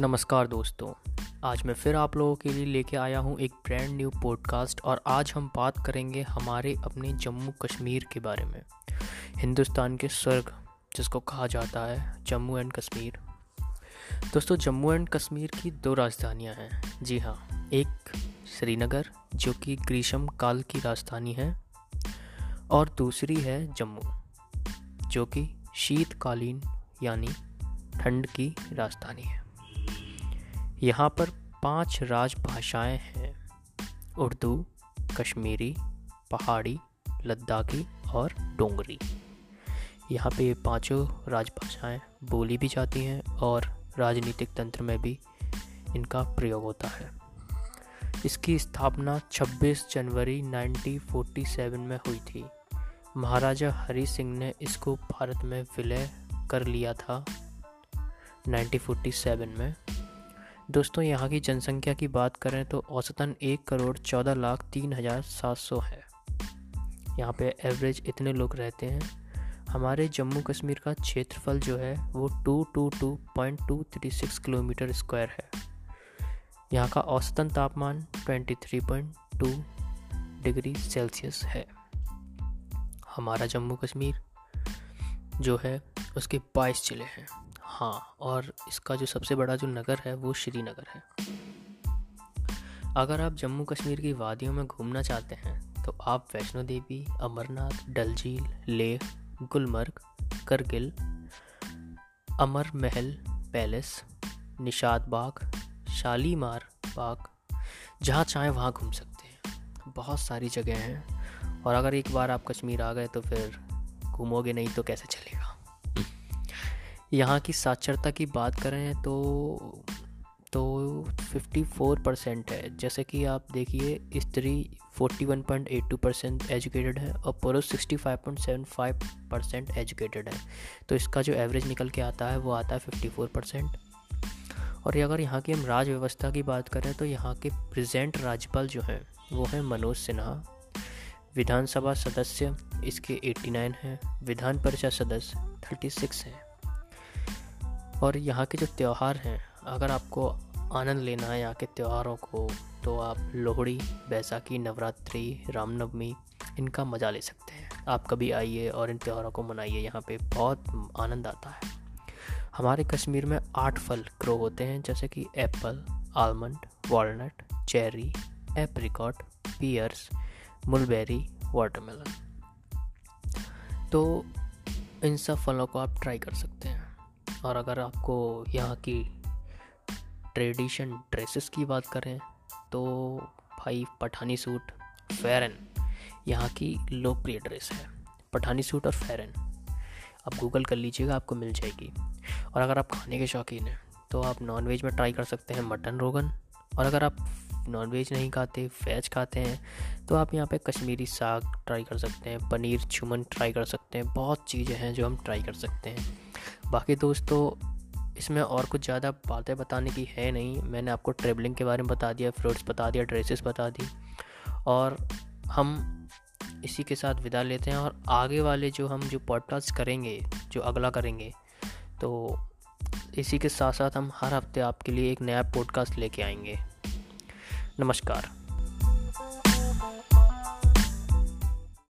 नमस्कार दोस्तों। आज मैं फिर आप लोगों के लिए लेके आया हूँ एक ब्रांड न्यू पॉडकास्ट और आज हम बात करेंगे हमारे अपने जम्मू कश्मीर के बारे में। हिंदुस्तान के स्वर्ग, जिसको कहा जाता है, जम्मू एंड कश्मीर। दोस्तों, जम्मू एंड कश्मीर की दो राजधानियाँ हैं। जी हाँ एक श्रीनगर, जो कि ग्रीष्म काल की राजधानी है, और दूसरी है जम्मू, जो कि शीतकालीन, यानी ठंड की राजधानी है। यहाँ पर पाँच राजभाषाएँ हैं। उर्दू, कश्मीरी, पहाड़ी, लद्दाखी और डोंगरी। यहाँ पे पाँचों राजभाषाएँ बोली भी जाती हैं और राजनीतिक तंत्र में भी इनका प्रयोग होता है। इसकी स्थापना 26 जनवरी 1947 में हुई थी। महाराजा हरी सिंह ने इसको भारत में विलय कर लिया था। 1947 में दोस्तों, यहाँ की जनसंख्या की बात करें तो औसतन एक करोड़ चौदह लाख तीन हज़ार सात सौ है। यहाँ पे एवरेज इतने लोग रहते हैं। हमारे जम्मू कश्मीर का क्षेत्रफल जो है, वो two two two point two three six kilometre square है। यहाँ का औसतन तापमान twenty three point two degree Celsius है। हमारा जम्मू कश्मीर जो है, उसके बाईस ज़िले हैं। हाँ और इसका जो सबसे बड़ा जो नगर है, वो श्रीनगर है। अगर आप जम्मू कश्मीर की वादियों में घूमना चाहते हैं तो आप वैष्णो देवी, अमरनाथ डल झील लेह, गुलमर्ग, करगिल, अमर महल पैलेस, निषाद बाग, शालीमार बाग, जहाँ चाहें वहाँ घूम सकते हैं। बहुत सारी जगह हैं, और अगर एक बार आप कश्मीर आ गए तो फिर घूमोगे नहीं तो कैसे चलेगा? यहाँ की साक्षरता की बात करें तो तो 54 परसेंट है। जैसे कि आप देखिए, स्त्री 41.82 परसेंट एजुकेटेड है और पुरुष 65.75 परसेंट एजुकेटेड है। तो इसका जो एवरेज निकल के आता है, वो आता है 54 परसेंट और अगर यहाँ की हम राज व्यवस्था की बात करें तो यहाँ के प्रेजेंट राज्यपाल जो हैं, वो हैं मनोज सिन्हा। विधानसभा सदस्य, इसके 89 हैं। विधान परिषद सदस्य 36 हैं। और यहाँ के जो त्यौहार हैं, अगर आपको आनंद लेना है यहाँ के त्यौहारों को तो आप लोहड़ी, बैसाखी, नवरात्रि, रामनवमी, इनका मज़ा ले सकते हैं। आप कभी आइए और इन त्यौहारों को मनाइए, यहाँ पे बहुत आनंद आता है। हमारे कश्मीर में आठ फल ग्रो होते हैं, जैसे कि apple, almond, walnut, cherry, apricot, pears, mulberry, watermelon. तो इन सब फलों को आप ट्राई कर सकते हैं। और अगर आपको यहाँ की ट्रेडिशन ड्रेसेस की बात करें तो भाई पठानी सूट फेरन यहाँ की लोकप्रिय ड्रेस है। पठानी सूट और फेरन। आप गूगल कर लीजिएगा, आपको मिल जाएगी। और अगर आप खाने के शौकीन हैं तो आप नॉनवेज में ट्राई कर सकते हैं मटन रोगन। और अगर आप नॉन वेज नहीं खाते वेज खाते हैं तो आप यहाँ पे कश्मीरी साग ट्राई कर सकते हैं, पनीर चुमन ट्राई कर सकते हैं, बहुत चीज़ें हैं जो हम ट्राई कर सकते हैं। बाकी दोस्तों, इसमें और कुछ ज़्यादा बातें बताने की है नहीं, मैंने आपको ट्रेवलिंग के बारे में बता दिया फ्रूट्स बता दिया ड्रेसेस बता दी, और हम इसी के साथ विदा लेते हैं, और आगे वाले जो हम जो पॉडकास्ट करेंगे, जो अगला करेंगे तो इसी के साथ साथ हम हर हफ़्ते आपके लिए एक नया पॉडकास्ट लेके आएँगे। नमस्कार।